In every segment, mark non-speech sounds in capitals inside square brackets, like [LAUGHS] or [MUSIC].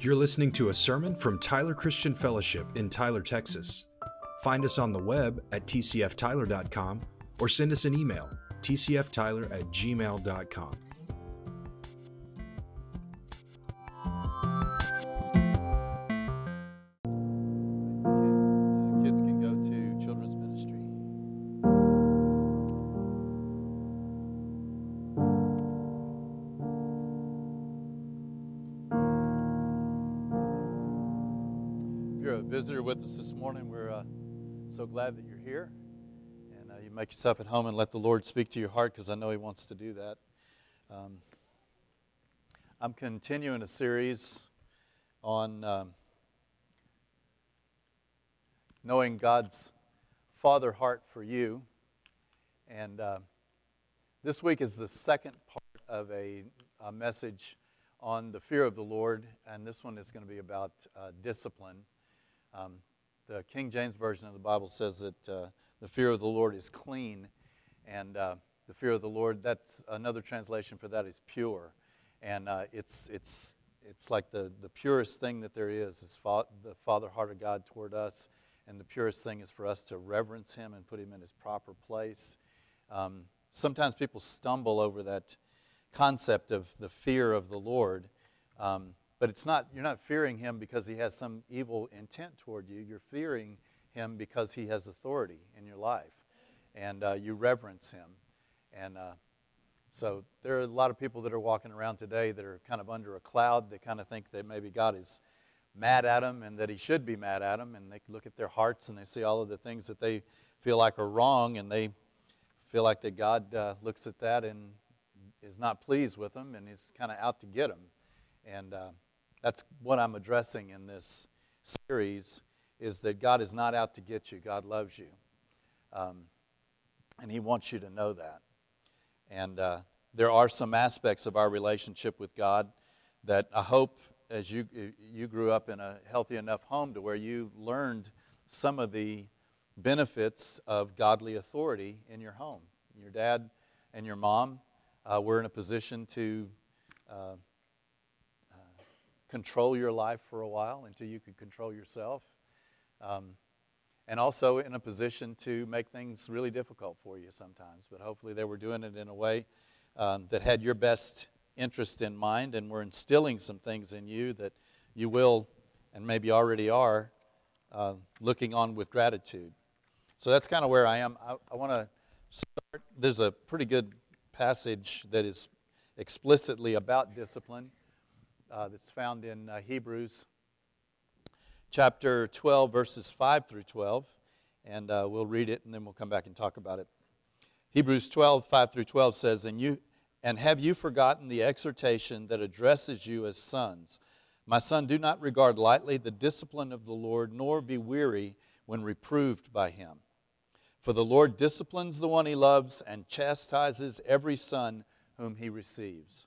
You're listening to a sermon from Tyler Christian Fellowship in Tyler, Texas. Find us on the web at tcftyler.com or send us an email, tcftyler at gmail.com. yourself at home and let the Lord speak to your heart because I know He wants to do that. Um, I'm continuing a series on um, knowing God's Father heart for you. And uh, this week is the second part of a, a message on the fear of the Lord, and this one is going to be about uh, discipline. Um, the King James Version of the Bible says that uh, the fear of the Lord is clean, and uh, the fear of the Lord, that's another translation for that is pure. And uh, it's, it's, it's like the, the purest thing that there is, is fa- the Father heart of God toward us. And the purest thing is for us to reverence Him and put Him in His proper place. Um, sometimes people stumble over that concept of the fear of the Lord. Um, but it's not, you're not fearing him because he has some evil intent toward you. You're fearing him because he has authority in your life. And uh, you reverence him. And uh, so there are a lot of people that are walking around today that are kind of under a cloud. They kind of think that maybe God is mad at them and that he should be mad at them. And they look at their hearts and they see all of the things that they feel like are wrong. And they feel like that God uh, looks at that and is not pleased with them and is kind of out to get them. And uh, that's what I'm addressing in this series is that God is not out to get you. God loves you. Um, and he wants you to know that. And uh, there are some aspects of our relationship with God that I hope as you, you grew up in a healthy enough home to where you learned some of the benefits of godly authority in your home. Your dad and your mom uh, were in a position to uh, uh, control your life for a while until you could control yourself. Um, and also in a position to make things really difficult for you sometimes. But hopefully, they were doing it in a way um, that had your best interest in mind and were instilling some things in you that you will, and maybe already are, uh, looking on with gratitude. So that's kind of where I am. I, I want to start. There's a pretty good passage that is explicitly about discipline uh, that's found in uh, Hebrews chapter 12, verses 5 through 12. And uh, we'll read it and then we'll come back and talk about it. Hebrews 12, 5 through 12 says, and, you, and have you forgotten the exhortation that addresses you as sons? My son, do not regard lightly the discipline of the Lord, nor be weary when reproved by him. For the Lord disciplines the one he loves and chastises every son whom he receives.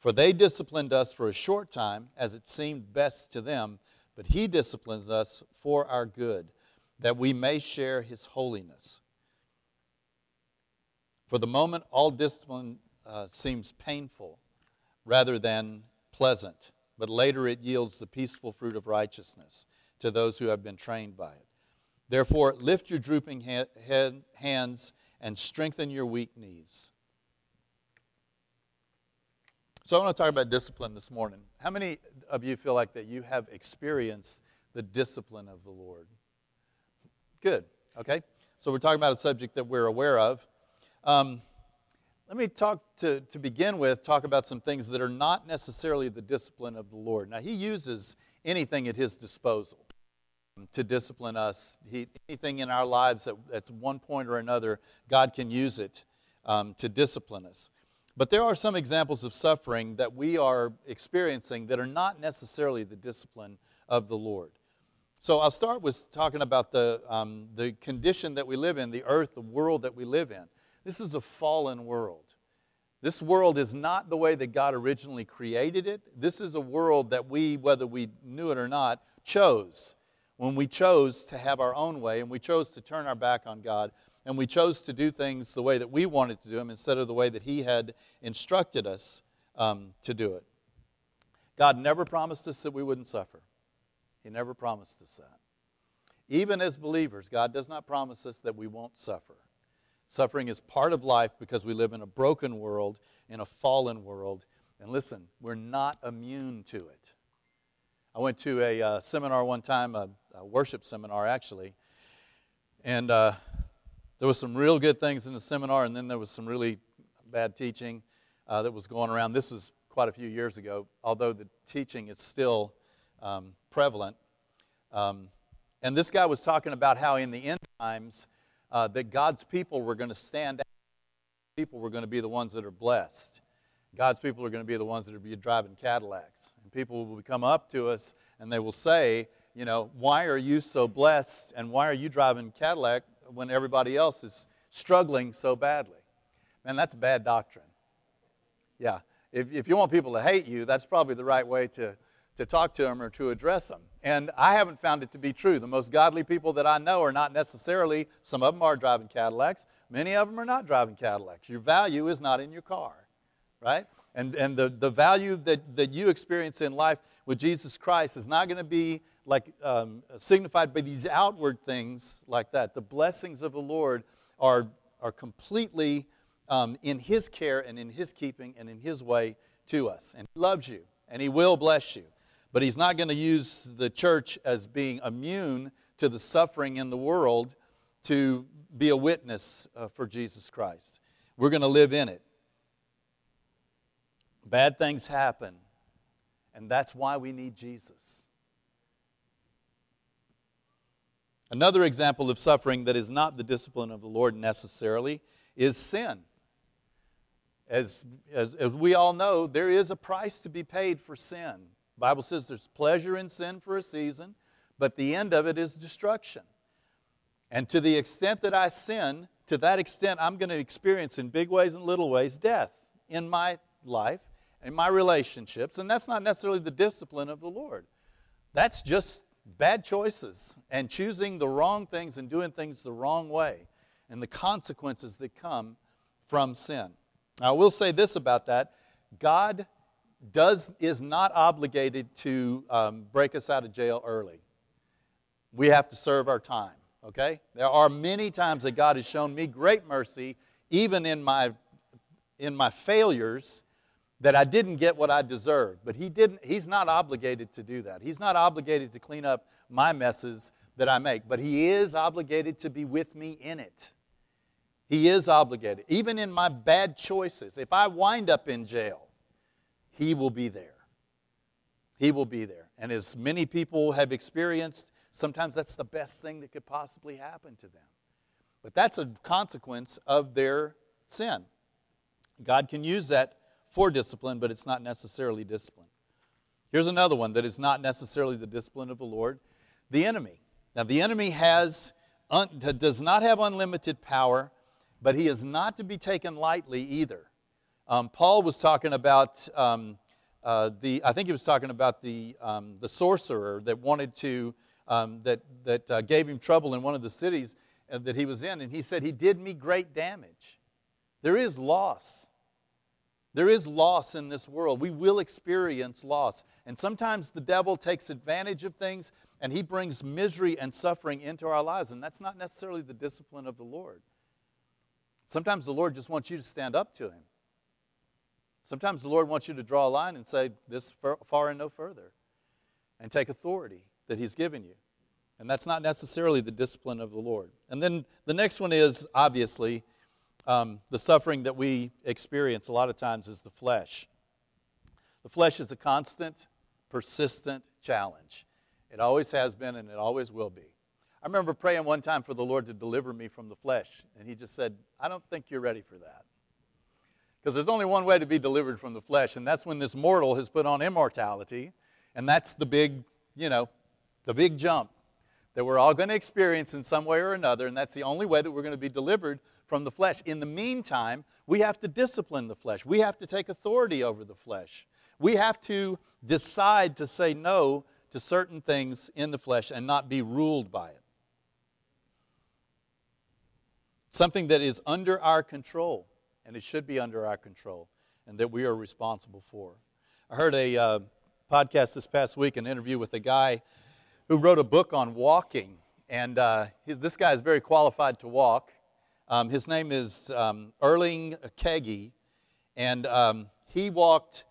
For they disciplined us for a short time, as it seemed best to them, but He disciplines us for our good, that we may share His holiness. For the moment, all discipline uh, seems painful rather than pleasant, but later it yields the peaceful fruit of righteousness to those who have been trained by it. Therefore, lift your drooping ha- hands and strengthen your weak knees. So, I want to talk about discipline this morning. How many of you feel like that you have experienced the discipline of the Lord? Good. Okay. So, we're talking about a subject that we're aware of. Um, let me talk to, to begin with, talk about some things that are not necessarily the discipline of the Lord. Now, He uses anything at His disposal to discipline us. He, anything in our lives that, that's one point or another, God can use it um, to discipline us. But there are some examples of suffering that we are experiencing that are not necessarily the discipline of the Lord. So I'll start with talking about the, um, the condition that we live in, the earth, the world that we live in. This is a fallen world. This world is not the way that God originally created it. This is a world that we, whether we knew it or not, chose. When we chose to have our own way and we chose to turn our back on God and we chose to do things the way that we wanted to do them instead of the way that He had instructed us um, to do it. God never promised us that we wouldn't suffer. He never promised us that. Even as believers, God does not promise us that we won't suffer. Suffering is part of life because we live in a broken world, in a fallen world. And listen, we're not immune to it. I went to a uh, seminar one time, a, a, worship seminar actually, and uh, there was some real good things in the seminar, and then there was some really bad teaching uh, that was going around. This was quite a few years ago, although the teaching is still um, prevalent. Um, and this guy was talking about how in the end times uh, that God's people were going to stand out. People were going to be the ones that are blessed. God's people are going to be the ones that are driving Cadillacs. And people will come up to us and they will say, you know, why are you so blessed and why are you driving Cadillac when everybody else is struggling so badly. Man, that's bad doctrine. Yeah. If, if you want people to hate you, that's probably the right way to, to talk to them or to address them. And I haven't found it to be true. The most godly people that I know are not necessarily, some of them are driving Cadillacs, many of them are not driving Cadillacs. Your value is not in your car, right? And, and the, the value that, that you experience in life with Jesus Christ is not going to be like um, signified by these outward things like that. The blessings of the Lord are, are completely um, in His care and in His keeping and in His way to us. And He loves you and He will bless you. But He's not going to use the church as being immune to the suffering in the world to be a witness uh, for Jesus Christ. We're going to live in it. Bad things happen, and that's why we need Jesus. Another example of suffering that is not the discipline of the Lord necessarily is sin. As, as, as, we all know, there is a price to be paid for sin. The Bible says there's pleasure in sin for a season, but the end of it is destruction. And to the extent that I sin, to that extent, I'm going to experience in big ways and little ways death in my life, in my relationships. And that's not necessarily the discipline of the Lord. That's just bad choices and choosing the wrong things and doing things the wrong way and the consequences that come from sin. Now, I will say this about that God does, is not obligated to um, break us out of jail early. We have to serve our time, okay? There are many times that God has shown me great mercy, even in my, in my failures, that I didn't get what I deserved. But he didn't, he's not obligated to do that. He's not obligated to clean up my messes that I make, but he is obligated to be with me in it. He is obligated. Even in my bad choices, if I wind up in jail, he will be there. He will be there. And as many people have experienced, sometimes that's the best thing that could possibly happen to them. But that's a consequence of their sin. God can use that for discipline, but it's not necessarily discipline. Here's another one that is not necessarily the discipline of the Lord the enemy. Now, the enemy has, un, does not have unlimited power, but he is not to be taken lightly either. Um, Paul was talking about um, uh, the, I think he was talking about the, um, the sorcerer that wanted to, um, that, that uh, gave him trouble in one of the cities uh, that he was in, and he said, He did me great damage. There is loss. There is loss in this world. We will experience loss. And sometimes the devil takes advantage of things and he brings misery and suffering into our lives. And that's not necessarily the discipline of the Lord. Sometimes the Lord just wants you to stand up to him. Sometimes the Lord wants you to draw a line and say, This far and no further, and take authority that he's given you. And that's not necessarily the discipline of the Lord. And then the next one is obviously um, the suffering that we experience a lot of times is the flesh. The flesh is a constant, persistent challenge. It always has been and it always will be. I remember praying one time for the Lord to deliver me from the flesh, and He just said, I don't think you're ready for that. Because there's only one way to be delivered from the flesh, and that's when this mortal has put on immortality. And that's the big, you know, the big jump that we're all going to experience in some way or another, and that's the only way that we're going to be delivered from the flesh. In the meantime, we have to discipline the flesh. We have to take authority over the flesh. We have to decide to say no to certain things in the flesh and not be ruled by it. Something that is under our control, and it should be under our control, and that we are responsible for. I heard a uh, podcast this past week, an interview with a guy who wrote a book on walking. And uh, this guy is very qualified to walk. Um, his name is um, Erling Kagge, and um, he walked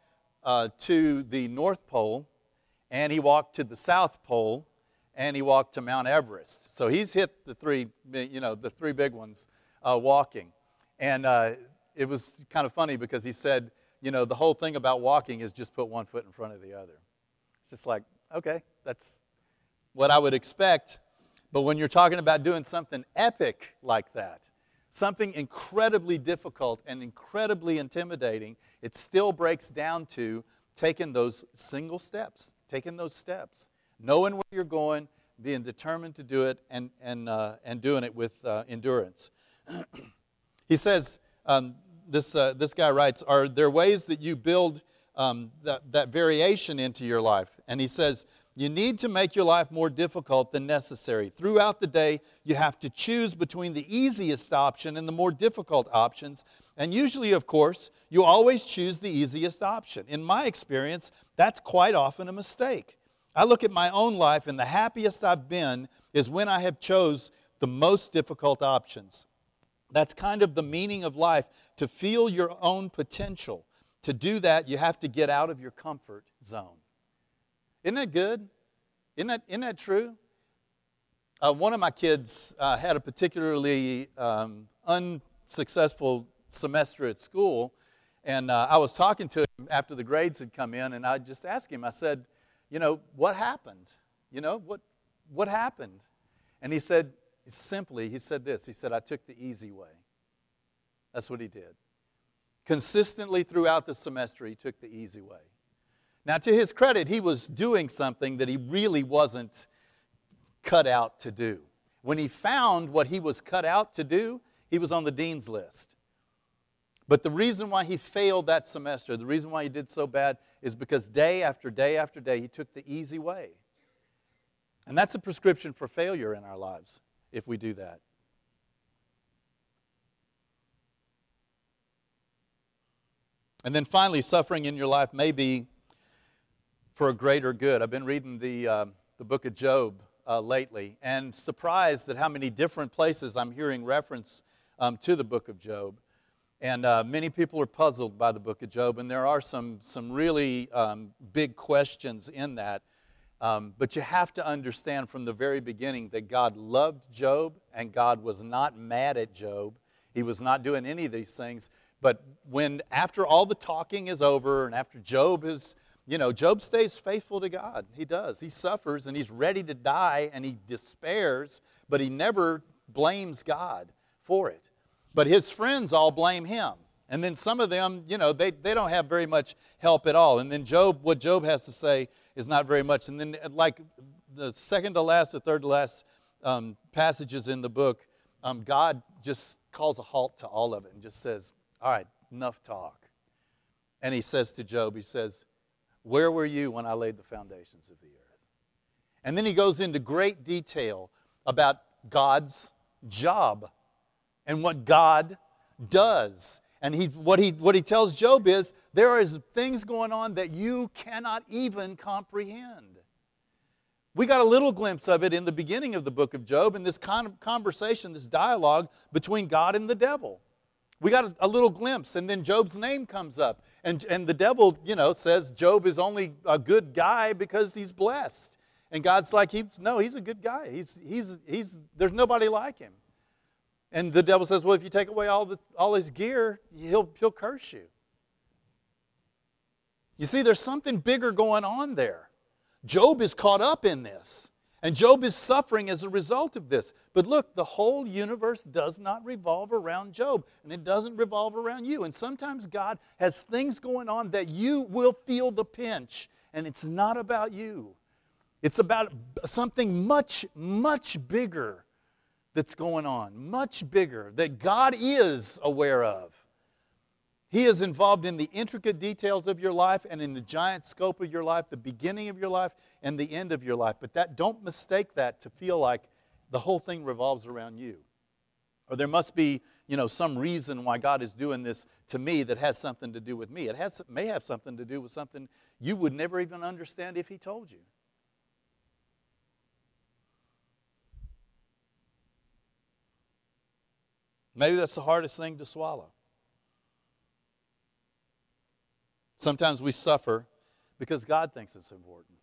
uh, to the North Pole, and he walked to the South Pole, and he walked to Mount Everest. So he's hit the three, you know, the three big ones uh, walking. And uh, it was kind of funny because he said, you know, the whole thing about walking is just put one foot in front of the other. It's just like, okay, that's what I would expect. But when you're talking about doing something epic like that, something incredibly difficult and incredibly intimidating, it still breaks down to taking those single steps, taking those steps, knowing where you're going, being determined to do it, and, and, uh, and doing it with uh, endurance. [CLEARS THROAT] he says, um, this, uh, this guy writes, Are there ways that you build um, that, that variation into your life? And he says, you need to make your life more difficult than necessary. Throughout the day, you have to choose between the easiest option and the more difficult options. And usually, of course, you always choose the easiest option. In my experience, that's quite often a mistake. I look at my own life, and the happiest I've been is when I have chose the most difficult options. That's kind of the meaning of life to feel your own potential. To do that, you have to get out of your comfort zone. Isn't that good? Isn't that, isn't that true? Uh, one of my kids uh, had a particularly um, unsuccessful semester at school, and uh, I was talking to him after the grades had come in, and I just asked him, I said, You know, what happened? You know, what, what happened? And he said, simply, he said this He said, I took the easy way. That's what he did. Consistently throughout the semester, he took the easy way. Now, to his credit, he was doing something that he really wasn't cut out to do. When he found what he was cut out to do, he was on the dean's list. But the reason why he failed that semester, the reason why he did so bad, is because day after day after day, he took the easy way. And that's a prescription for failure in our lives if we do that. And then finally, suffering in your life may be for a greater good. I've been reading the, uh, the book of Job uh, lately and surprised at how many different places I'm hearing reference um, to the book of Job. And uh, many people are puzzled by the book of Job, and there are some, some really um, big questions in that. Um, but you have to understand from the very beginning that God loved Job and God was not mad at Job. He was not doing any of these things. But when, after all the talking is over and after Job has you know, Job stays faithful to God. He does. He suffers and he's ready to die and he despairs, but he never blames God for it. But his friends all blame him. And then some of them, you know, they, they don't have very much help at all. And then Job, what Job has to say is not very much. And then, like the second to last or third to last um, passages in the book, um, God just calls a halt to all of it and just says, All right, enough talk. And he says to Job, He says, where were you when I laid the foundations of the earth? And then he goes into great detail about God's job and what God does. And he, what, he, what he tells Job is there is things going on that you cannot even comprehend. We got a little glimpse of it in the beginning of the book of Job in this kind of conversation, this dialogue between God and the devil. We got a, a, little glimpse, and then Job's name comes up. And, and the devil, you know, says Job is only a good guy because he's blessed. And God's like, he's, no, he's a good guy. He's, he's, he's, there's nobody like him. And the devil says, well, if you take away all, the, all his gear, he'll, he'll curse you. You see, there's something bigger going on there. Job is caught up in this. And Job is suffering as a result of this. But look, the whole universe does not revolve around Job, and it doesn't revolve around you. And sometimes God has things going on that you will feel the pinch, and it's not about you. It's about something much, much bigger that's going on, much bigger, that God is aware of. He is involved in the intricate details of your life and in the giant scope of your life, the beginning of your life and the end of your life. But that don't mistake that to feel like the whole thing revolves around you. Or there must be, you know, some reason why God is doing this to me that has something to do with me. It has, may have something to do with something you would never even understand if He told you. Maybe that's the hardest thing to swallow. Sometimes we suffer because God thinks it's important.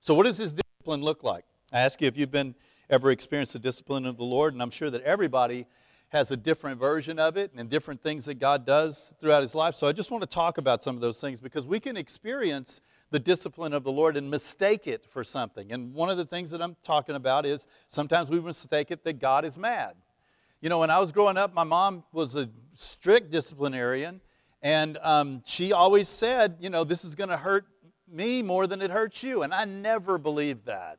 So, what does this discipline look like? I ask you if you've been ever experienced the discipline of the Lord, and I'm sure that everybody has a different version of it and different things that God does throughout his life. So I just want to talk about some of those things because we can experience the discipline of the Lord and mistake it for something. And one of the things that I'm talking about is sometimes we mistake it that God is mad. You know, when I was growing up, my mom was a strict disciplinarian, and um, she always said, you know, this is going to hurt me more than it hurts you. And I never believed that.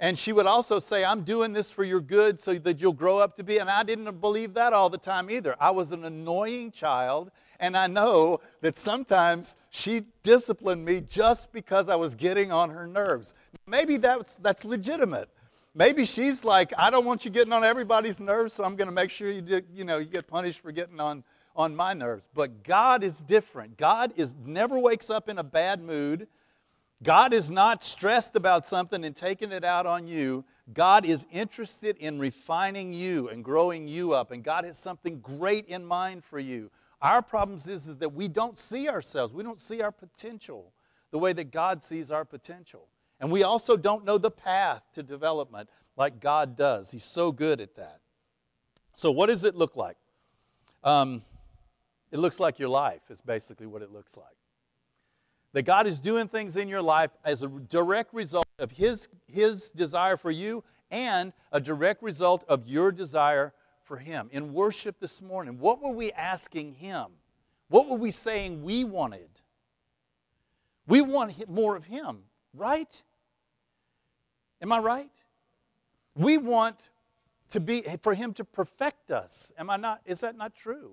And she would also say, I'm doing this for your good so that you'll grow up to be. And I didn't believe that all the time either. I was an annoying child, and I know that sometimes she disciplined me just because I was getting on her nerves. Maybe that's, that's legitimate. Maybe she's like, I don't want you getting on everybody's nerves, so I'm going to make sure you, do, you, know, you get punished for getting on, on my nerves. But God is different. God is, never wakes up in a bad mood. God is not stressed about something and taking it out on you. God is interested in refining you and growing you up, and God has something great in mind for you. Our problems is, is that we don't see ourselves, we don't see our potential the way that God sees our potential. And we also don't know the path to development like God does. He's so good at that. So, what does it look like? Um, it looks like your life, is basically what it looks like. That God is doing things in your life as a direct result of His, His desire for you and a direct result of your desire for Him. In worship this morning, what were we asking Him? What were we saying we wanted? We want more of Him, right? Am I right? We want to be for him to perfect us. Am I not? Is that not true?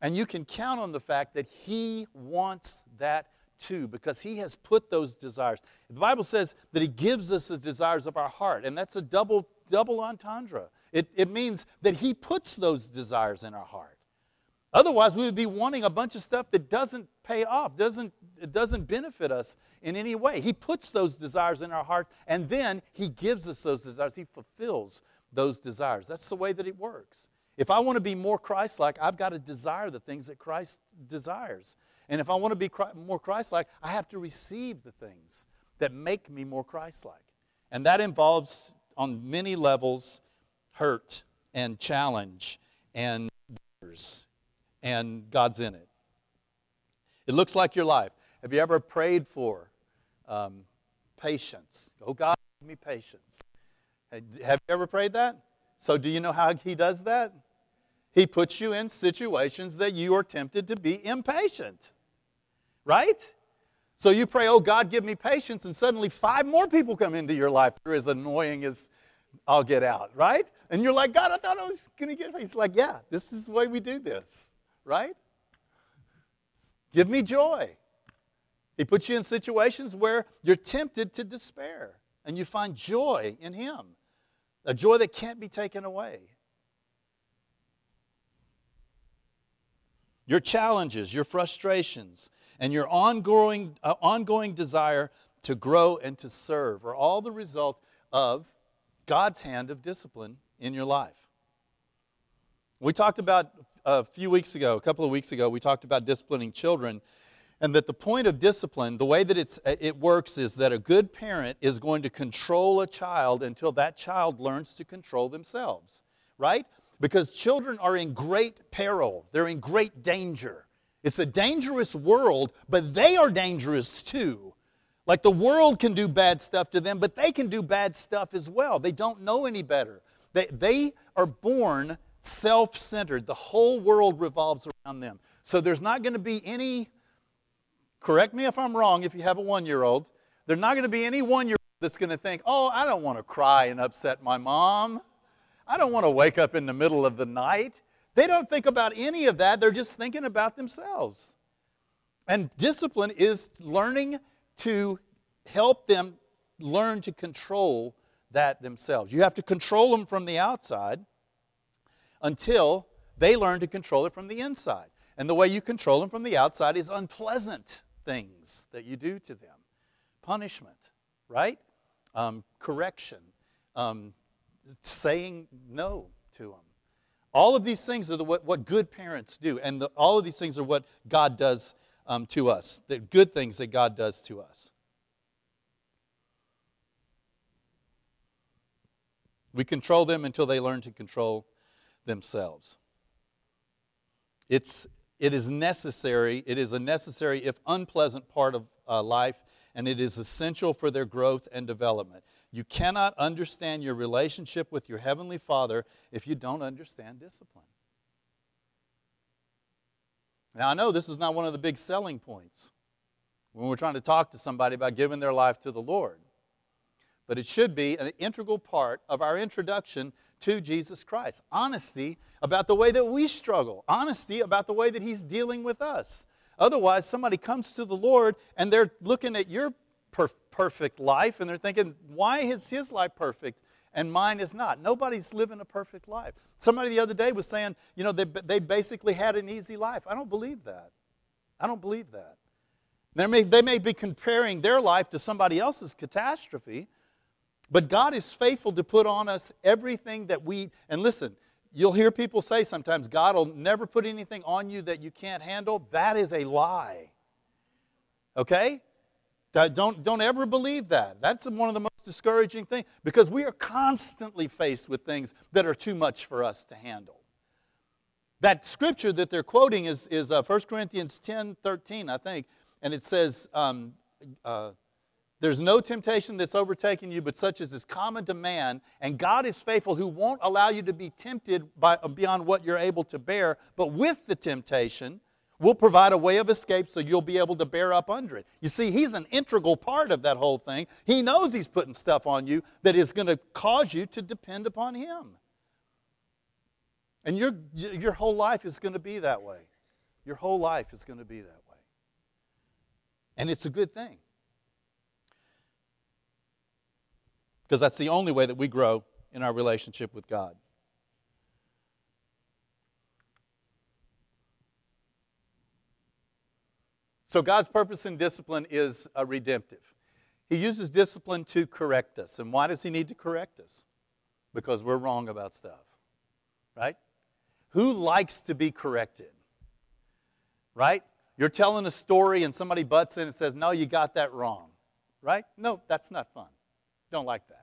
And you can count on the fact that he wants that too because he has put those desires. The Bible says that he gives us the desires of our heart, and that's a double double entendre. It, it means that he puts those desires in our heart. Otherwise, we would be wanting a bunch of stuff that doesn't pay off, doesn't, doesn't benefit us in any way. He puts those desires in our heart, and then He gives us those desires. He fulfills those desires. That's the way that it works. If I want to be more Christ like, I've got to desire the things that Christ desires. And if I want to be more Christ like, I have to receive the things that make me more Christ like. And that involves, on many levels, hurt and challenge and and God's in it. It looks like your life. Have you ever prayed for um, patience? Oh, God, give me patience. Have you ever prayed that? So, do you know how He does that? He puts you in situations that you are tempted to be impatient, right? So you pray, Oh, God, give me patience, and suddenly five more people come into your life. They're as annoying as I'll get out, right? And you're like, God, I thought I was going to get. He's like, Yeah, this is the way we do this right? Give me joy. He puts you in situations where you're tempted to despair, and you find joy in Him, a joy that can't be taken away. Your challenges, your frustrations, and your ongoing, uh, ongoing desire to grow and to serve are all the result of God's hand of discipline in your life. We talked about uh, a few weeks ago, a couple of weeks ago, we talked about disciplining children, and that the point of discipline, the way that it's, uh, it works, is that a good parent is going to control a child until that child learns to control themselves, right? Because children are in great peril, they're in great danger. It's a dangerous world, but they are dangerous too. Like the world can do bad stuff to them, but they can do bad stuff as well. They don't know any better. They, they are born self centered. The whole world revolves around them. So there's not going to be any, correct me if I'm wrong if you have a one year old, there's not going to be any one year old that's going to think, oh, I don't want to cry and upset my mom. I don't want to wake up in the middle of the night. They don't think about any of that. They're just thinking about themselves. And discipline is learning to help them learn to control that themselves. You have to control them from the outside until they learn to control it from the inside. And the way you control them from the outside is unpleasant things that you do to them punishment, right? Um, correction, um, saying no to them. All of these things are the, what, what good parents do, and the, all of these things are what God does um, to us, the good things that God does to us. We control them until they learn to control themselves. It's, it is necessary, it is a necessary, if unpleasant, part of uh, life, and it is essential for their growth and development. You cannot understand your relationship with your Heavenly Father if you don't understand discipline. Now, I know this is not one of the big selling points when we're trying to talk to somebody about giving their life to the Lord but it should be an integral part of our introduction to Jesus Christ. Honesty about the way that we struggle, honesty about the way that He's dealing with us. Otherwise, somebody comes to the Lord and they're looking at your per- perfect life and they're thinking, why is His life perfect? and mine is not. Nobody's living a perfect life. Somebody the other day was saying, you know, they, they basically had an easy life. I don't believe that. I don't believe that. They may, they may be comparing their life to somebody else's catastrophe, but God is faithful to put on us everything that we, and listen, you'll hear people say sometimes, God will never put anything on you that you can't handle. That is a lie. Okay? Don't, don't ever believe that. That's one of the most discouraging things because we are constantly faced with things that are too much for us to handle. That scripture that they're quoting is, is uh, 1 Corinthians 10 13, I think, and it says, um, uh, there's no temptation that's overtaken you, but such as is common to man. And God is faithful, who won't allow you to be tempted by, beyond what you're able to bear, but with the temptation, will provide a way of escape so you'll be able to bear up under it. You see, He's an integral part of that whole thing. He knows He's putting stuff on you that is going to cause you to depend upon Him. And your, your whole life is going to be that way. Your whole life is going to be that way. And it's a good thing. Because that's the only way that we grow in our relationship with God. So, God's purpose in discipline is a redemptive. He uses discipline to correct us. And why does He need to correct us? Because we're wrong about stuff, right? Who likes to be corrected? Right? You're telling a story and somebody butts in and says, No, you got that wrong, right? No, that's not fun. Don't like that.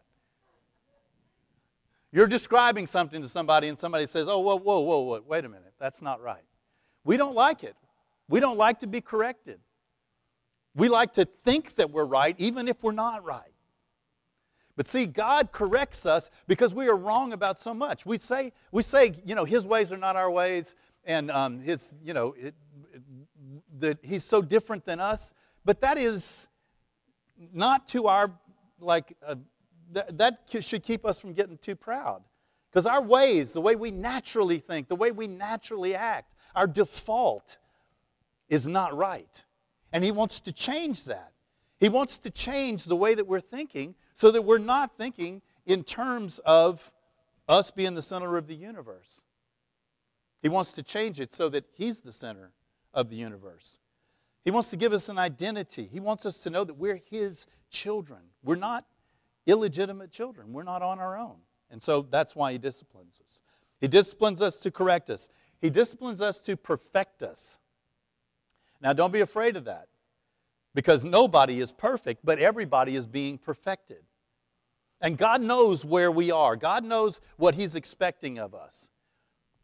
You're describing something to somebody, and somebody says, Oh, whoa, whoa, whoa, whoa, wait a minute. That's not right. We don't like it. We don't like to be corrected. We like to think that we're right, even if we're not right. But see, God corrects us because we are wrong about so much. We say, we say you know, His ways are not our ways, and um, His, you know, it, it, that He's so different than us. But that is not to our, like, uh, that, that should keep us from getting too proud. Because our ways, the way we naturally think, the way we naturally act, our default is not right. And He wants to change that. He wants to change the way that we're thinking so that we're not thinking in terms of us being the center of the universe. He wants to change it so that He's the center of the universe. He wants to give us an identity. He wants us to know that we're His children. We're not illegitimate children. We're not on our own. And so that's why He disciplines us. He disciplines us to correct us, He disciplines us to perfect us. Now, don't be afraid of that because nobody is perfect, but everybody is being perfected. And God knows where we are, God knows what He's expecting of us.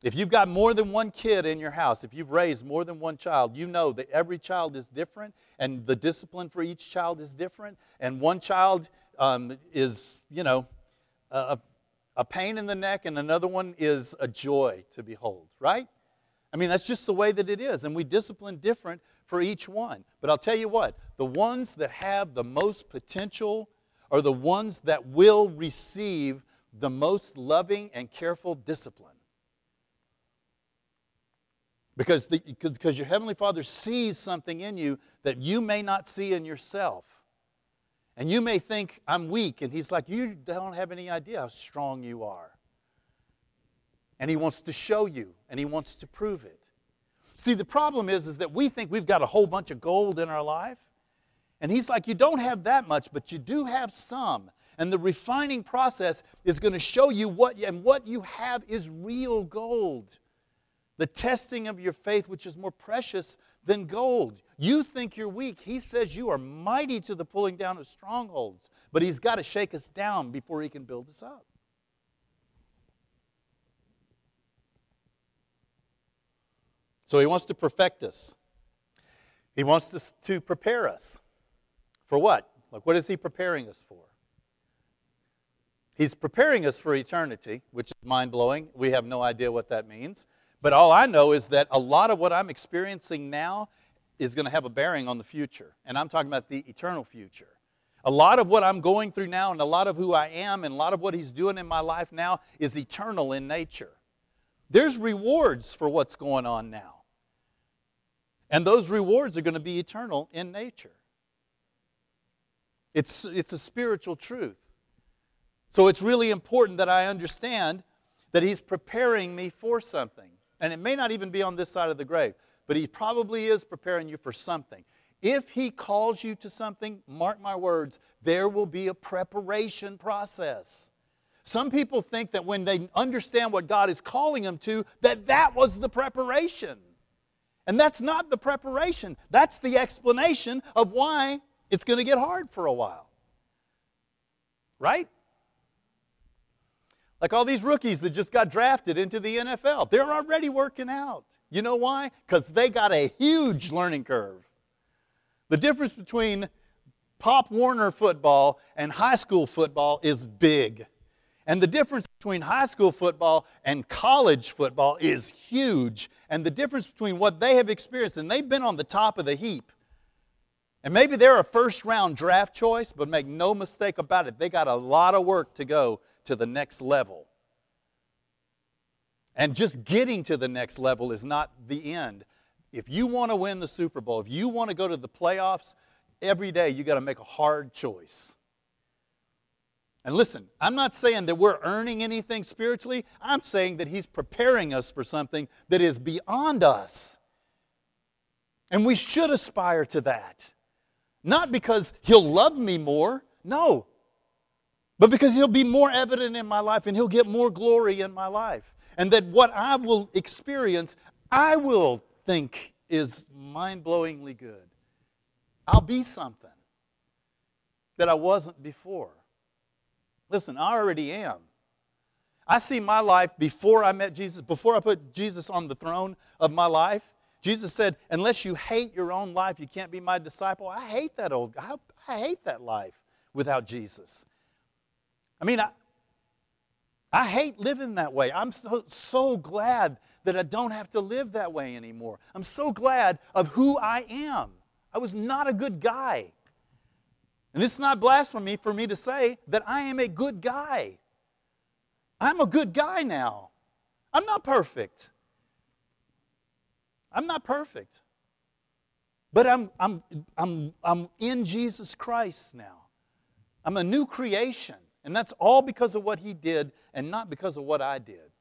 If you've got more than one kid in your house, if you've raised more than one child, you know that every child is different and the discipline for each child is different. And one child um, is, you know, a, a pain in the neck and another one is a joy to behold, right? I mean, that's just the way that it is. And we discipline different for each one. But I'll tell you what, the ones that have the most potential are the ones that will receive the most loving and careful discipline. Because, the, because your Heavenly Father sees something in you that you may not see in yourself. And you may think, I'm weak. And He's like, You don't have any idea how strong you are. And He wants to show you, and He wants to prove it. See, the problem is, is that we think we've got a whole bunch of gold in our life. And He's like, You don't have that much, but you do have some. And the refining process is going to show you what, and what you have is real gold the testing of your faith, which is more precious than gold. You think you're weak. He says you are mighty to the pulling down of strongholds, but He's got to shake us down before He can build us up. So He wants to perfect us, He wants to, to prepare us. For what? Like, what is He preparing us for? He's preparing us for eternity, which is mind blowing. We have no idea what that means. But all I know is that a lot of what I'm experiencing now is going to have a bearing on the future. And I'm talking about the eternal future. A lot of what I'm going through now and a lot of who I am and a lot of what He's doing in my life now is eternal in nature. There's rewards for what's going on now. And those rewards are going to be eternal in nature. It's, it's a spiritual truth. So it's really important that I understand that He's preparing me for something. And it may not even be on this side of the grave, but He probably is preparing you for something. If He calls you to something, mark my words, there will be a preparation process. Some people think that when they understand what God is calling them to, that that was the preparation. And that's not the preparation. That's the explanation of why it's going to get hard for a while. Right? Like all these rookies that just got drafted into the NFL, they're already working out. You know why? Because they got a huge learning curve. The difference between Pop Warner football and high school football is big. And the difference between high school football and college football is huge. And the difference between what they have experienced, and they've been on the top of the heap. And maybe they're a first round draft choice, but make no mistake about it, they got a lot of work to go to the next level. And just getting to the next level is not the end. If you want to win the Super Bowl, if you want to go to the playoffs, every day you got to make a hard choice. And listen, I'm not saying that we're earning anything spiritually. I'm saying that He's preparing us for something that is beyond us. And we should aspire to that. Not because He'll love me more, no, but because He'll be more evident in my life and He'll get more glory in my life. And that what I will experience, I will think is mind blowingly good. I'll be something that I wasn't before. Listen, I already am. I see my life before I met Jesus, before I put Jesus on the throne of my life. Jesus said, Unless you hate your own life, you can't be my disciple. I hate that old, I, I hate that life without Jesus. I mean, I, I hate living that way. I'm so, so glad that I don't have to live that way anymore. I'm so glad of who I am. I was not a good guy. And this is not blasphemy for me to say that I am a good guy. I'm a good guy now. I'm not perfect. I'm not perfect. But I'm, I'm, I'm, I'm in Jesus Christ now. I'm a new creation. And that's all because of what he did and not because of what I did.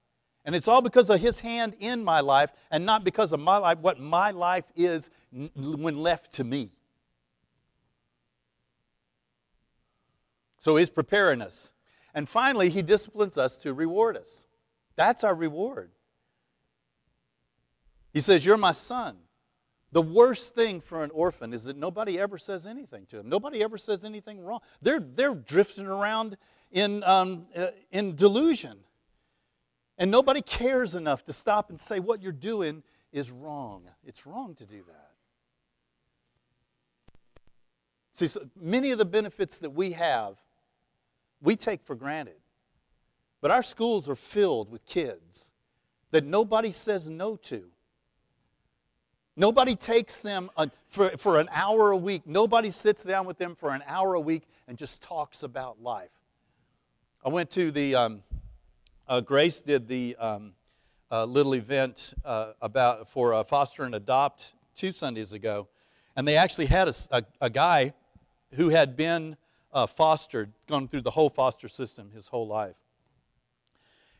And it's all because of his hand in my life and not because of my life, what my life is when left to me. So he's preparing us. And finally, he disciplines us to reward us. That's our reward. He says, You're my son. The worst thing for an orphan is that nobody ever says anything to them. Nobody ever says anything wrong. They're, they're drifting around in, um, uh, in delusion. And nobody cares enough to stop and say what you're doing is wrong. It's wrong to do that. See, so many of the benefits that we have, we take for granted. But our schools are filled with kids that nobody says no to. Nobody takes them a, for, for an hour a week. Nobody sits down with them for an hour a week and just talks about life. I went to the, um, uh, Grace did the um, uh, little event uh, about for uh, foster and adopt two Sundays ago, and they actually had a, a, a guy who had been uh, fostered, gone through the whole foster system his whole life.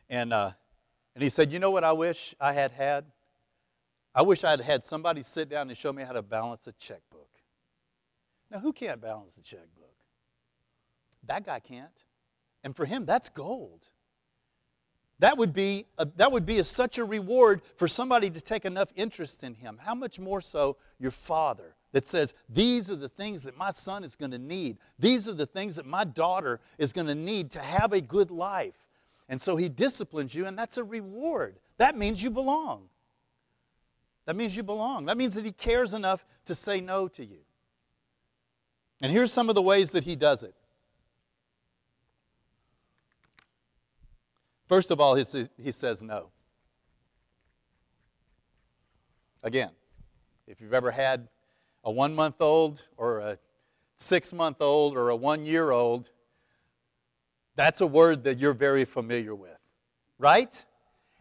And, uh, and he said, You know what I wish I had had? I wish I had had somebody sit down and show me how to balance a checkbook. Now, who can't balance a checkbook? That guy can't. And for him, that's gold. That would be, a, that would be a, such a reward for somebody to take enough interest in him. How much more so your father that says, These are the things that my son is going to need. These are the things that my daughter is going to need to have a good life. And so he disciplines you, and that's a reward. That means you belong. That means you belong. That means that he cares enough to say no to you. And here's some of the ways that he does it. First of all, he says no. Again, if you've ever had a one month old or a six month old or a one year old, that's a word that you're very familiar with, right?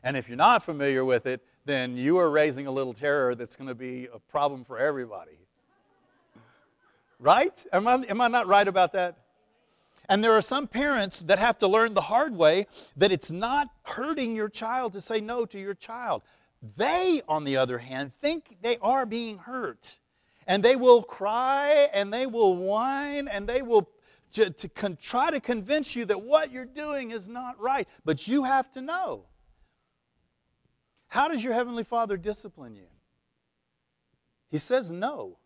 And if you're not familiar with it, then you are raising a little terror that's going to be a problem for everybody. Right? Am I, am I not right about that? And there are some parents that have to learn the hard way that it's not hurting your child to say no to your child. They, on the other hand, think they are being hurt and they will cry and they will whine and they will to, to con- try to convince you that what you're doing is not right. But you have to know. How does your Heavenly Father discipline you? He says no.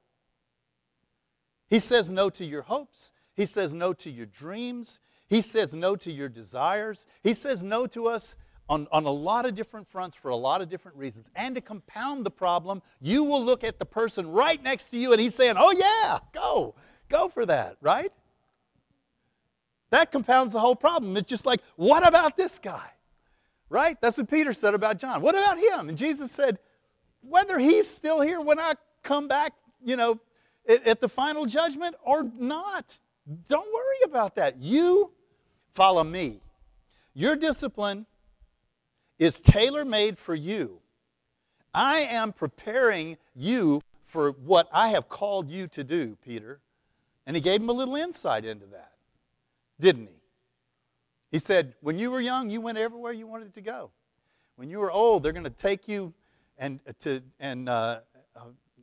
He says no to your hopes. He says no to your dreams. He says no to your desires. He says no to us on, on a lot of different fronts for a lot of different reasons. And to compound the problem, you will look at the person right next to you and he's saying, Oh, yeah, go, go for that, right? That compounds the whole problem. It's just like, What about this guy? Right? That's what Peter said about John. What about him? And Jesus said, Whether he's still here when I come back, you know, at, at the final judgment or not, don't worry about that. You follow me. Your discipline is tailor made for you. I am preparing you for what I have called you to do, Peter. And he gave him a little insight into that, didn't he? He said, When you were young, you went everywhere you wanted to go. When you were old, they're going to take you and, uh, to, and, uh, uh,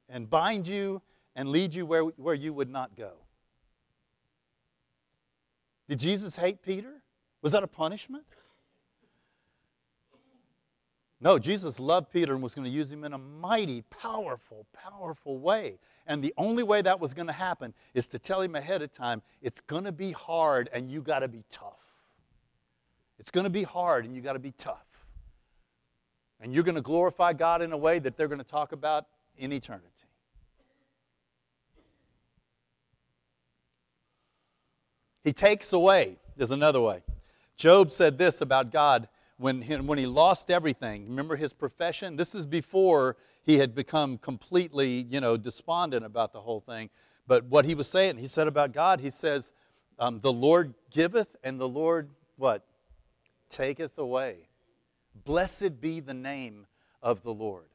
and bind you and lead you where, where you would not go. Did Jesus hate Peter? Was that a punishment? No, Jesus loved Peter and was going to use him in a mighty, powerful, powerful way. And the only way that was going to happen is to tell him ahead of time it's going to be hard and you got to be tough. It's going to be hard and you got to be tough. And you're going to glorify God in a way that they're going to talk about in eternity. He takes away, there's another way. Job said this about God when he, when he lost everything. Remember his profession? This is before he had become completely, you know, despondent about the whole thing. But what he was saying, he said about God, he says, um, the Lord giveth and the Lord, what? Taketh away. Blessed be the name of the Lord.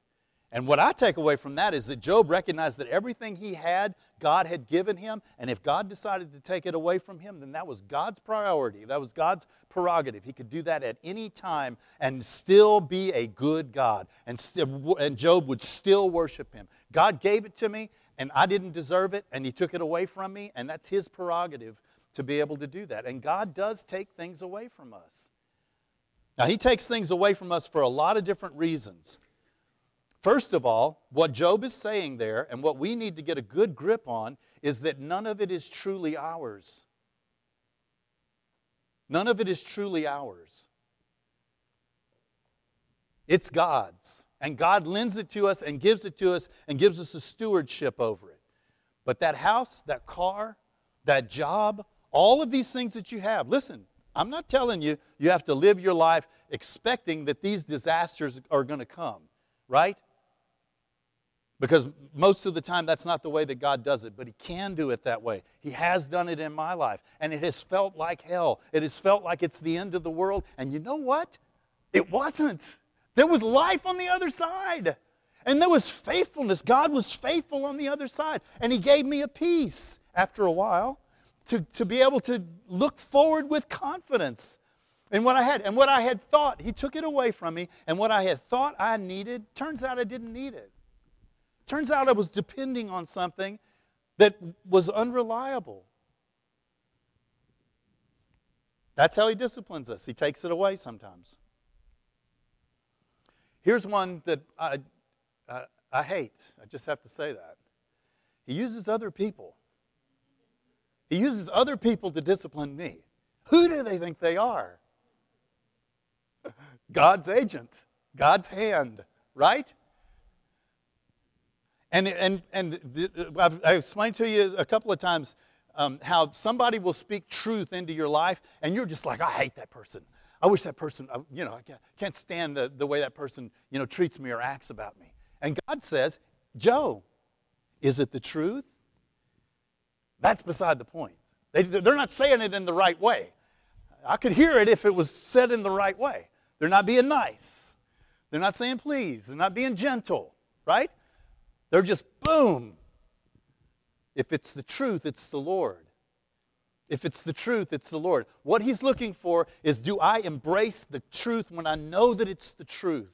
And what I take away from that is that Job recognized that everything he had, God had given him. And if God decided to take it away from him, then that was God's priority. That was God's prerogative. He could do that at any time and still be a good God. And, st- and Job would still worship him. God gave it to me, and I didn't deserve it, and he took it away from me. And that's his prerogative to be able to do that. And God does take things away from us. Now, he takes things away from us for a lot of different reasons. First of all, what Job is saying there, and what we need to get a good grip on, is that none of it is truly ours. None of it is truly ours. It's God's. And God lends it to us and gives it to us and gives us a stewardship over it. But that house, that car, that job, all of these things that you have, listen, I'm not telling you you have to live your life expecting that these disasters are going to come, right? Because most of the time, that's not the way that God does it, but He can do it that way. He has done it in my life, and it has felt like hell. It has felt like it's the end of the world. And you know what? It wasn't. There was life on the other side, and there was faithfulness. God was faithful on the other side, and He gave me a peace after a while to, to be able to look forward with confidence. in what I had, and what I had thought, he took it away from me, and what I had thought I needed, turns out I didn't need it. Turns out I was depending on something that was unreliable. That's how he disciplines us. He takes it away sometimes. Here's one that I, I, I, hate. I just have to say that. He uses other people. He uses other people to discipline me. Who do they think they are? God's agent, God's hand, right? And, and, and I've, I've explained to you a couple of times um, how somebody will speak truth into your life, and you're just like, I hate that person. I wish that person, uh, you know, I can't stand the, the way that person, you know, treats me or acts about me. And God says, Joe, is it the truth? That's beside the point. They, they're not saying it in the right way. I could hear it if it was said in the right way. They're not being nice. They're not saying please. They're not being gentle, right? They're just boom. If it's the truth, it's the Lord. If it's the truth, it's the Lord. What he's looking for is do I embrace the truth when I know that it's the truth?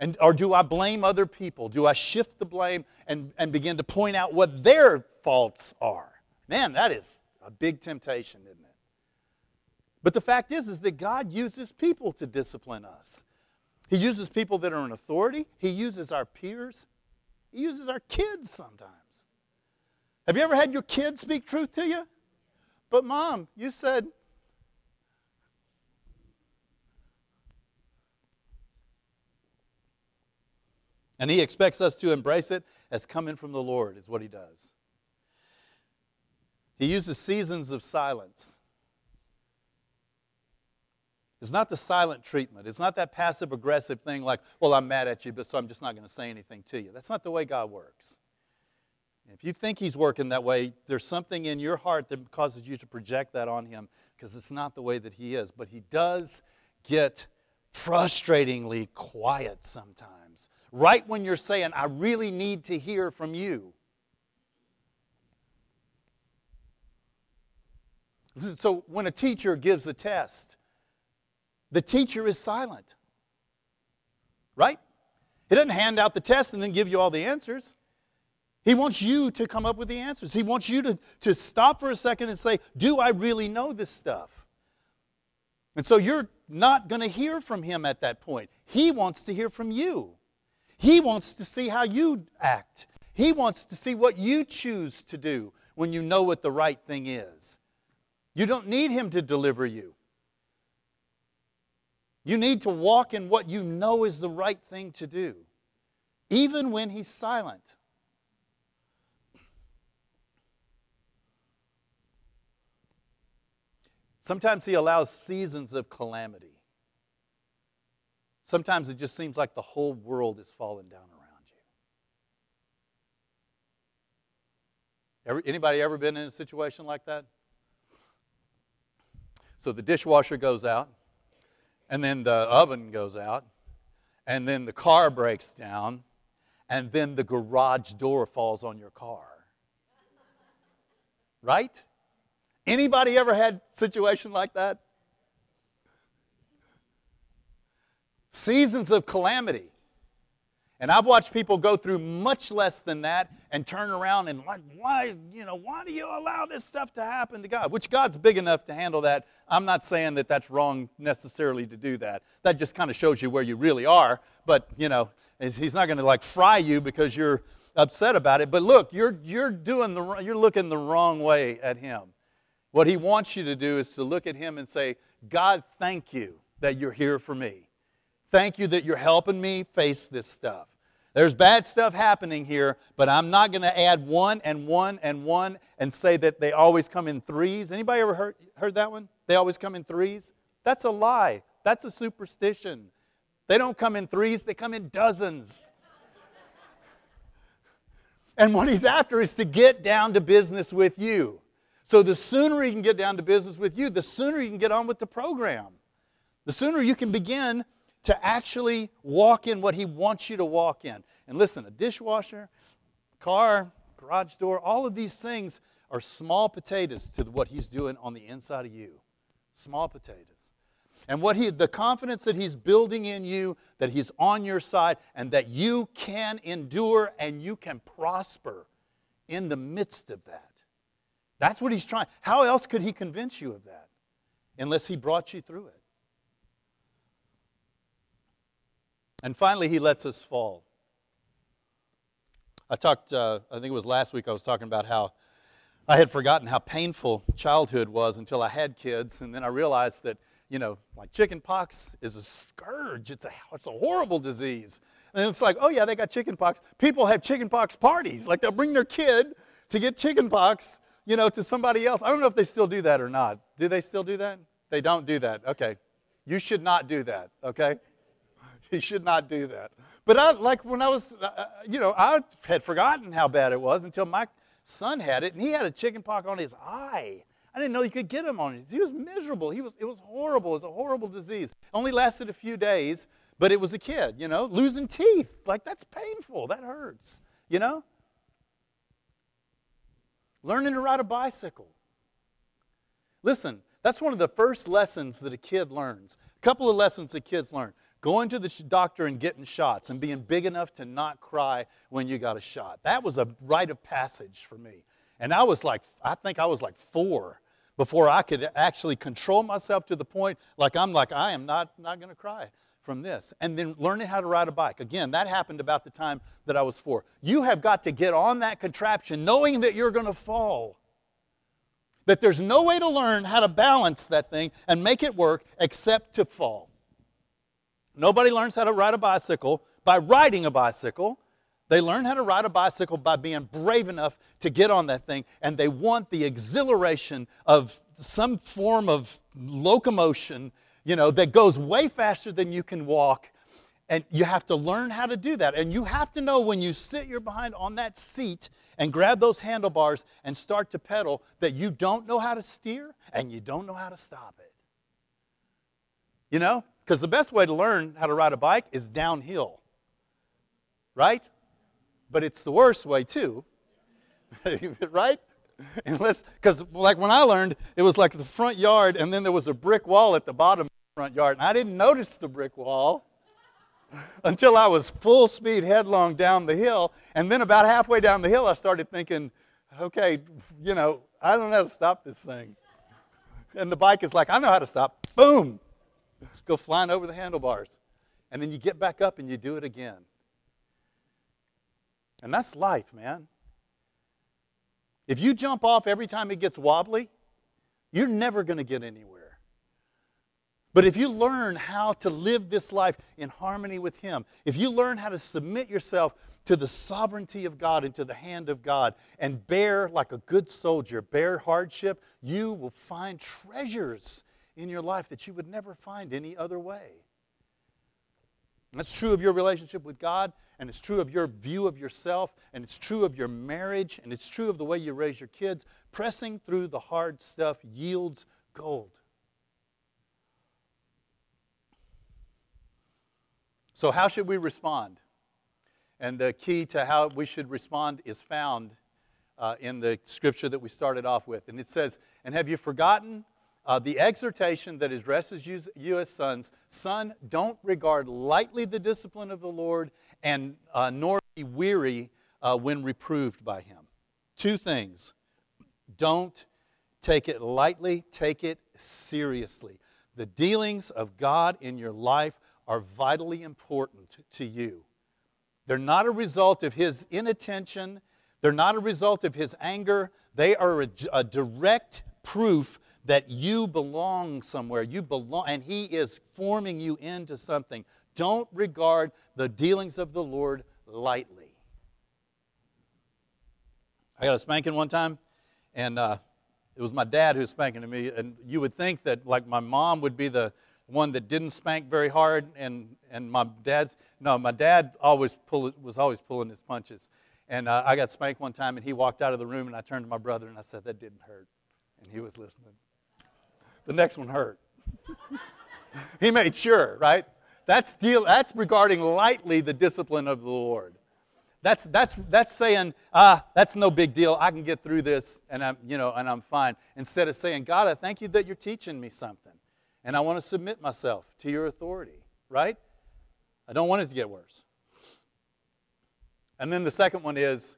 And, or do I blame other people? Do I shift the blame and, and begin to point out what their faults are? Man, that is a big temptation, isn't it? But the fact is, is that God uses people to discipline us. He uses people that are in authority. He uses our peers. He uses our kids sometimes. Have you ever had your kids speak truth to you? But, mom, you said, And he expects us to embrace it as coming from the Lord, is what he does. He uses seasons of silence. It's not the silent treatment. It's not that passive aggressive thing like, well, I'm mad at you, but so I'm just not going to say anything to you. That's not the way God works. If you think He's working that way, there's something in your heart that causes you to project that on Him because it's not the way that He is. But He does get frustratingly quiet sometimes. Right when you're saying, I really need to hear from you. So when a teacher gives a test, the teacher is silent. Right? He doesn't hand out the test and then give you all the answers. He wants you to come up with the answers. He wants you to, to stop for a second and say, Do I really know this stuff? And so you're not going to hear from him at that point. He wants to hear from you. He wants to see how you act. He wants to see what you choose to do when you know what the right thing is. You don't need him to deliver you. You need to walk in what you know is the right thing to do, even when He's silent. Sometimes He allows seasons of calamity. Sometimes it just seems like the whole world is falling down around you. Ever, anybody ever been in a situation like that? So the dishwasher goes out and then the oven goes out, and then the car breaks down, and then the garage door falls on your car. Right? Anybody ever had situation like that? Seasons of calamity. And I've watched people go through much less than that and turn around and like, why, you know, why do you allow this stuff to happen to God? Which God's big enough to handle that. I'm not saying that that's wrong necessarily to do that. That just kind of shows you where you really are. But, you know, he's not going to like fry you because you're upset about it. But look, you're, you're doing the, you're looking the wrong way at him. What he wants you to do is to look at him and say, God, thank you that you're here for me. Thank you that you're helping me face this stuff. There's bad stuff happening here, but I'm not going to add one and one and one and say that they always come in threes. Anybody ever heard, heard that one? They always come in threes? That's a lie. That's a superstition. They don't come in threes, they come in dozens. and what he's after is to get down to business with you. So the sooner he can get down to business with you, the sooner you can get on with the program. The sooner you can begin to actually walk in what He wants you to walk in. And listen, a dishwasher, car, garage door, all of these things are small potatoes to what He's doing on the inside of you. Small potatoes. And what he, the confidence that he's building in you, that he's on your side, and that you can endure and you can prosper in the midst of that. That's what he's trying. How else could he convince you of that? Unless he brought you through it. And finally, he lets us fall. I talked, uh, I think it was last week, I was talking about how I had forgotten how painful childhood was until I had kids, and then I realized that, you know, like chicken pox is a scourge. It's a, it's a horrible disease. And it's like, oh yeah, they got chicken pox. People have chicken pox parties. Like they'll bring their kid to get chicken pox, you know, to somebody else. I don't know if they still do that or not. Do they still do that? They don't do that. Okay. You should not do that, okay? [LAUGHS] You should not do that. But I, like when I was, uh, uh, you know, I had forgotten how bad it was until my son had it, and he had a chicken pox on his eye. I didn't know you could get him on it. He was miserable. He was, it was horrible. It was a horrible disease. Only lasted a few days, but it was a kid, you know, losing teeth. Like, that's painful. That hurts, you know? Learning to ride a bicycle. Listen, that's one of the first lessons that a kid learns. A couple of lessons that kids learn going to the doctor and getting shots and being big enough to not cry when you got a shot. That was a rite of passage for me. And I was like, I think I was like four before I could actually control myself to the point like I'm like, I am not, not going to cry from this. And then learning how to ride a bike. Again, that happened about the time that I was four. You have got to get on that contraption knowing that you're going to fall. That there's no way to learn how to balance that thing and make it work except to fall. Nobody learns how to ride a bicycle by riding a bicycle. They learn how to ride a bicycle by being brave enough to get on that thing, and they want the exhilaration of some form of locomotion, you know, that goes way faster than you can walk. And you have to learn how to do that. And you have to know when you sit your behind on that seat and grab those handlebars and start to pedal that you don't know how to steer and you don't know how to stop it. You know? Because the best way to learn how to ride a bike is downhill, right? But it's the worst way too, [LAUGHS] right? [LAUGHS] Unless, because like when I learned, it was like the front yard, and then there was a brick wall at the bottom of the front yard, and I didn't notice the brick wall [LAUGHS] until I was full speed headlong down the hill, and then about halfway down the hill, I started thinking, okay, you know, I don't know how to stop this thing. And the bike is like, I know how to stop. Boom, go flying over the handlebars. And then you get back up and you do it again. And that's life, man. If you jump off every time it gets wobbly, you're never going to get anywhere. But if you learn how to live this life in harmony with Him, if you learn how to submit yourself to the sovereignty of God and to the hand of God and bear, like a good soldier, bear hardship, you will find treasures in your life that you would never find any other way. That's true of your relationship with God, and it's true of your view of yourself, and it's true of your marriage, and it's true of the way you raise your kids. Pressing through the hard stuff yields gold. So, how should we respond? And the key to how we should respond is found uh, in the scripture that we started off with. And it says, And have you forgotten uh, the exhortation that addresses you, you, as sons Son, don't regard lightly the discipline of the Lord, and uh, nor be weary uh, when reproved by him. Two things. Don't take it lightly, take it seriously. The dealings of God in your life are vitally important to you. They're not a result of his inattention, they're not a result of his anger, they are a, a direct proof that you belong somewhere. You belong, and He is forming you into something. Don't regard the dealings of the Lord lightly. I got a spanking one time, and uh, it was my dad who was spanking me. And you would think that, like, my mom would be the one that didn't spank very hard, and, and my dad's, no, my dad always pull, was always pulling his punches. And uh, I got spanked one time, and he walked out of the room, and I turned to my brother and I said, That didn't hurt. And he was listening. The next one hurt. [LAUGHS] he made sure, right? That's, deal, that's regarding lightly the discipline of the Lord. That's, that's, that's saying, ah, that's no big deal. I can get through this and I'm, you know, and I'm fine. Instead of saying, God, I thank you that you're teaching me something. And I want to submit myself to your authority, right? I don't want it to get worse. And then the second one is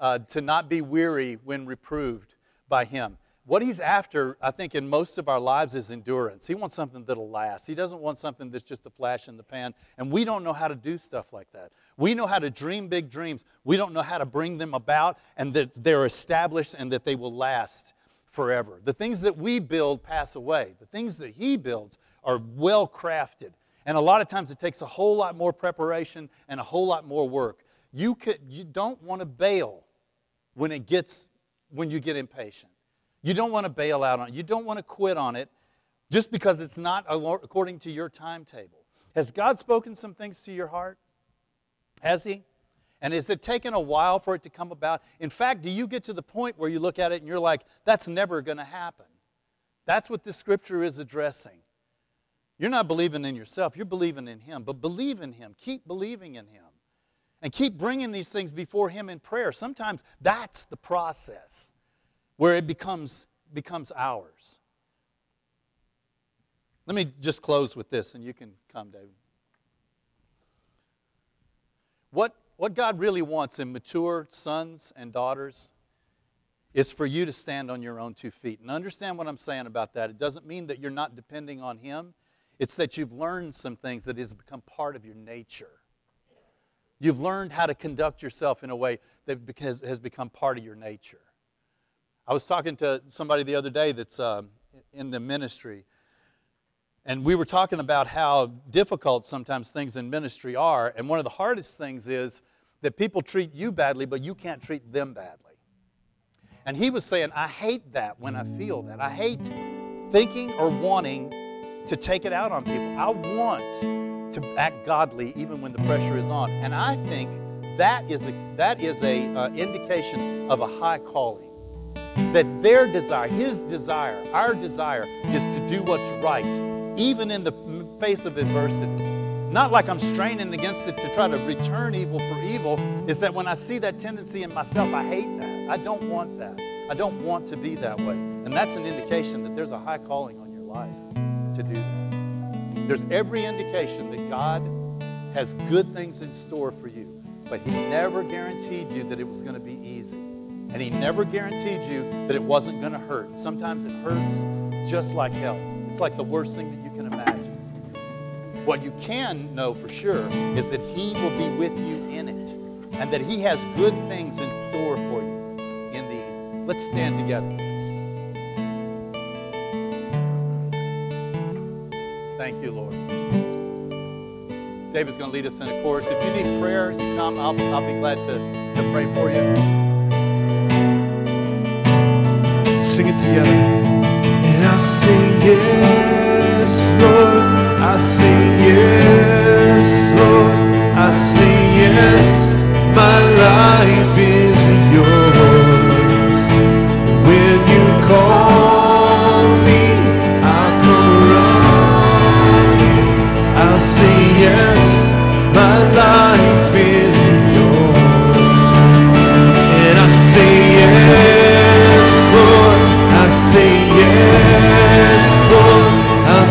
uh, to not be weary when reproved by him. What he's after, I think, in most of our lives is endurance. He wants something that'll last. He doesn't want something that's just a flash in the pan. And we don't know how to do stuff like that. We know how to dream big dreams. We don't know how to bring them about and that they're established and that they will last forever. The things that we build pass away. The things that he builds are well crafted. And a lot of times it takes a whole lot more preparation and a whole lot more work. You, could, you don't want to bail when it gets when you get impatient. You don't want to bail out on it. You don't want to quit on it just because it's not according to your timetable. Has God spoken some things to your heart? Has He? And has it taken a while for it to come about? In fact, do you get to the point where you look at it and you're like, that's never going to happen? That's what this scripture is addressing. You're not believing in yourself, you're believing in Him. But believe in Him, keep believing in Him, and keep bringing these things before Him in prayer. Sometimes that's the process where it becomes, becomes ours. Let me just close with this, and you can come, David. What what God really wants in mature sons and daughters is for you to stand on your own two feet. And understand what I'm saying about that. It doesn't mean that you're not depending on Him, it's that you've learned some things that has become part of your nature. You've learned how to conduct yourself in a way that has become part of your nature. I was talking to somebody the other day that's uh, in the ministry, and we were talking about how difficult sometimes things in ministry are. And one of the hardest things is that people treat you badly, but you can't treat them badly. And he was saying, I hate that when I feel that. I hate thinking or wanting to take it out on people. I want to act godly even when the pressure is on. And I think that is a, that is a uh, indication of a high calling. That their desire, his desire, our desire, is to do what's right even in the face of adversity. Not like I'm straining against it to try to return evil for evil, is that when I see that tendency in myself, I hate that. I don't want that. I don't want to be that way. And that's an indication that there's a high calling on your life to do that. There's every indication that God has good things in store for you, but He never guaranteed you that it was going to be easy. And He never guaranteed you that it wasn't going to hurt. Sometimes it hurts just like hell. It's like the worst thing that you can imagine. What you can know for sure is that He will be with you in it and that He has good things in store for you in the end. Let's stand together. Thank you, Lord. David's going to lead us in a chorus. If you need prayer, you come. I'll, I'll be glad to, to pray for you. Sing it together. And I say yes, Lord. I say yes, Lord. I say yes. My life is yours.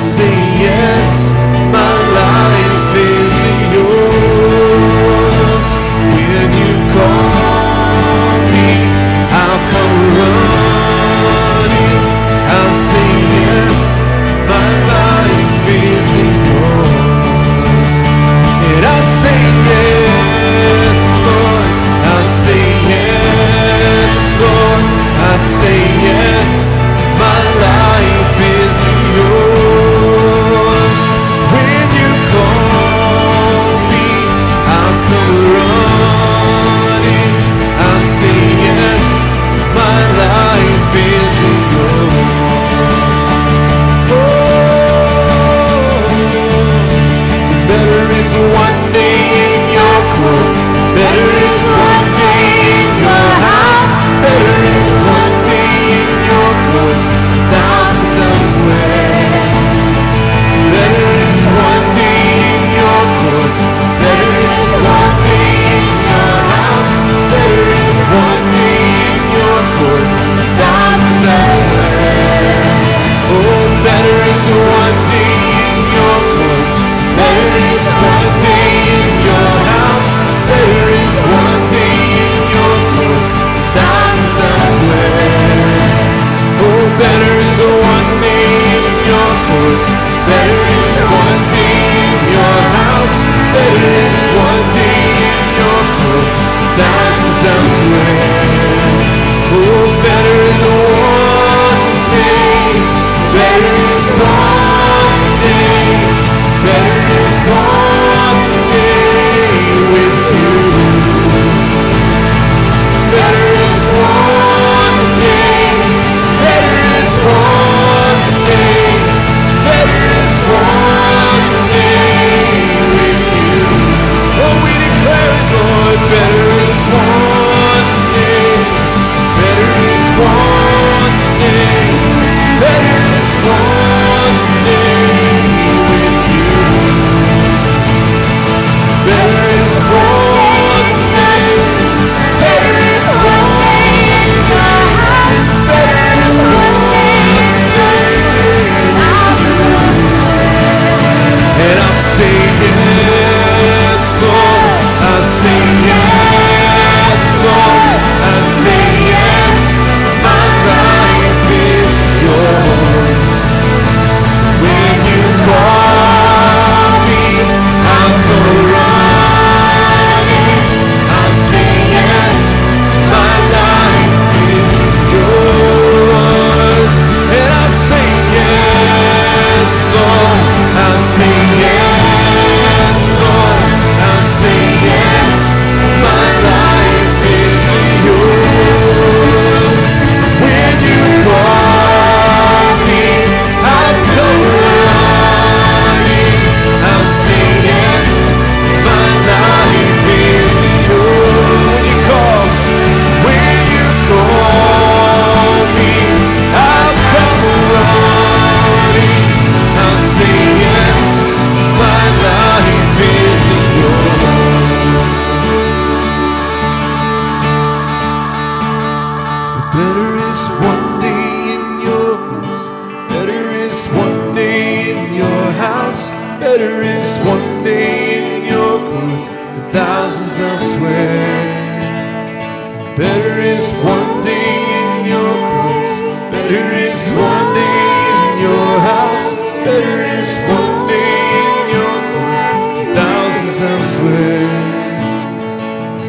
say yes, my life is yours. When you call me, I'll come running. I'll say.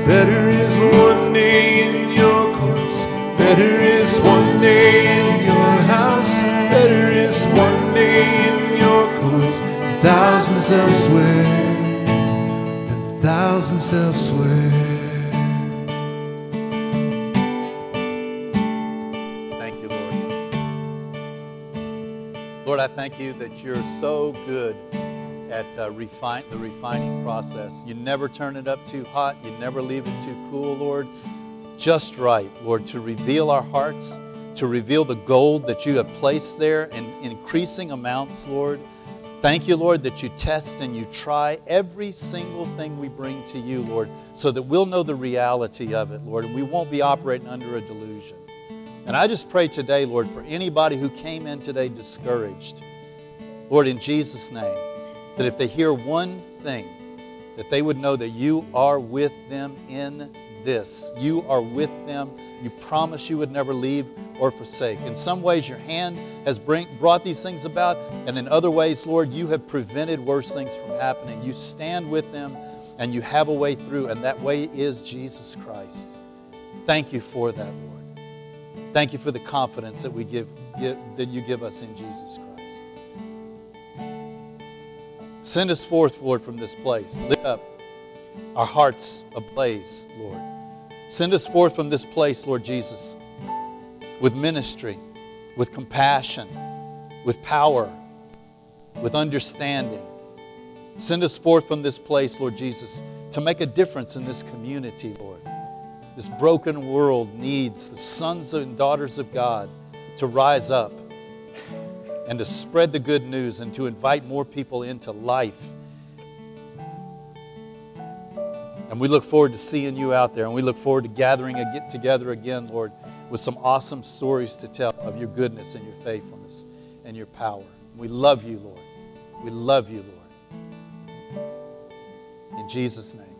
Better is one day in your courts. Better is one day in your house. Better is one day in your courts. Thousands elsewhere. And thousands elsewhere. Thank you, Lord. Lord, I thank you that you're so good at uh, refine, the refining process. You never turn it up too hot, you never leave it too cool, Lord. Just right, Lord, to reveal our hearts, to reveal the gold that you have placed there in increasing amounts, Lord. Thank you, Lord, that you test and you try every single thing we bring to you, Lord, so that we'll know the reality of it, Lord, and we won't be operating under a delusion. And I just pray today, Lord, for anybody who came in today discouraged, Lord, in Jesus' name, that if they hear one thing, that they would know that you are with them in this. You are with them. You promise you would never leave or forsake. In some ways, your hand has bring, brought these things about, and in other ways, Lord, you have prevented worse things from happening. You stand with them, and you have a way through, and that way is Jesus Christ. Thank you for that, Lord. Thank you for the confidence that we give, give that you give us in Jesus Christ. Send us forth, Lord, from this place. Lift up our hearts ablaze, Lord. Send us forth from this place, Lord Jesus, with ministry, with compassion, with power, with understanding. Send us forth from this place, Lord Jesus, to make a difference in this community, Lord. This broken world needs the sons and daughters of God to rise up and to spread the good news and to invite more people into life. And we look forward to seeing you out there, and we look forward to gathering and get together again, Lord, with some awesome stories to tell of your goodness and your faithfulness and your power. We love you, Lord. We love you, Lord. In Jesus' name,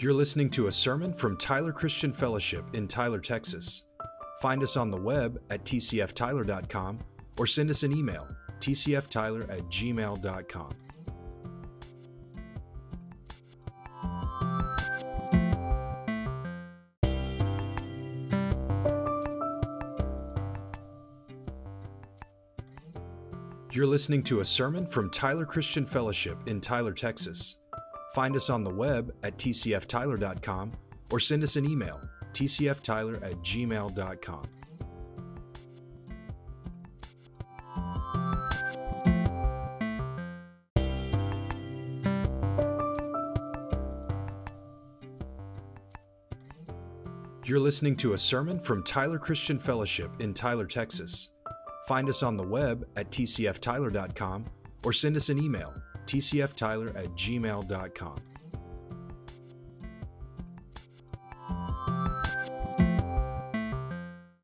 You're listening to a sermon from Tyler Christian Fellowship in Tyler, Texas. Find us on the web at tcftyler.com or send us an email, tcftyler at gmail.com. You're listening to a sermon from Tyler Christian Fellowship in Tyler, Texas. Find us on the web at tcftyler.com or send us an email, tcftyler at gmail.com. You're listening to a sermon from Tyler Christian Fellowship in Tyler, Texas. Find us on the web at tcftyler.com or send us an email, tcftyler at gmail.com.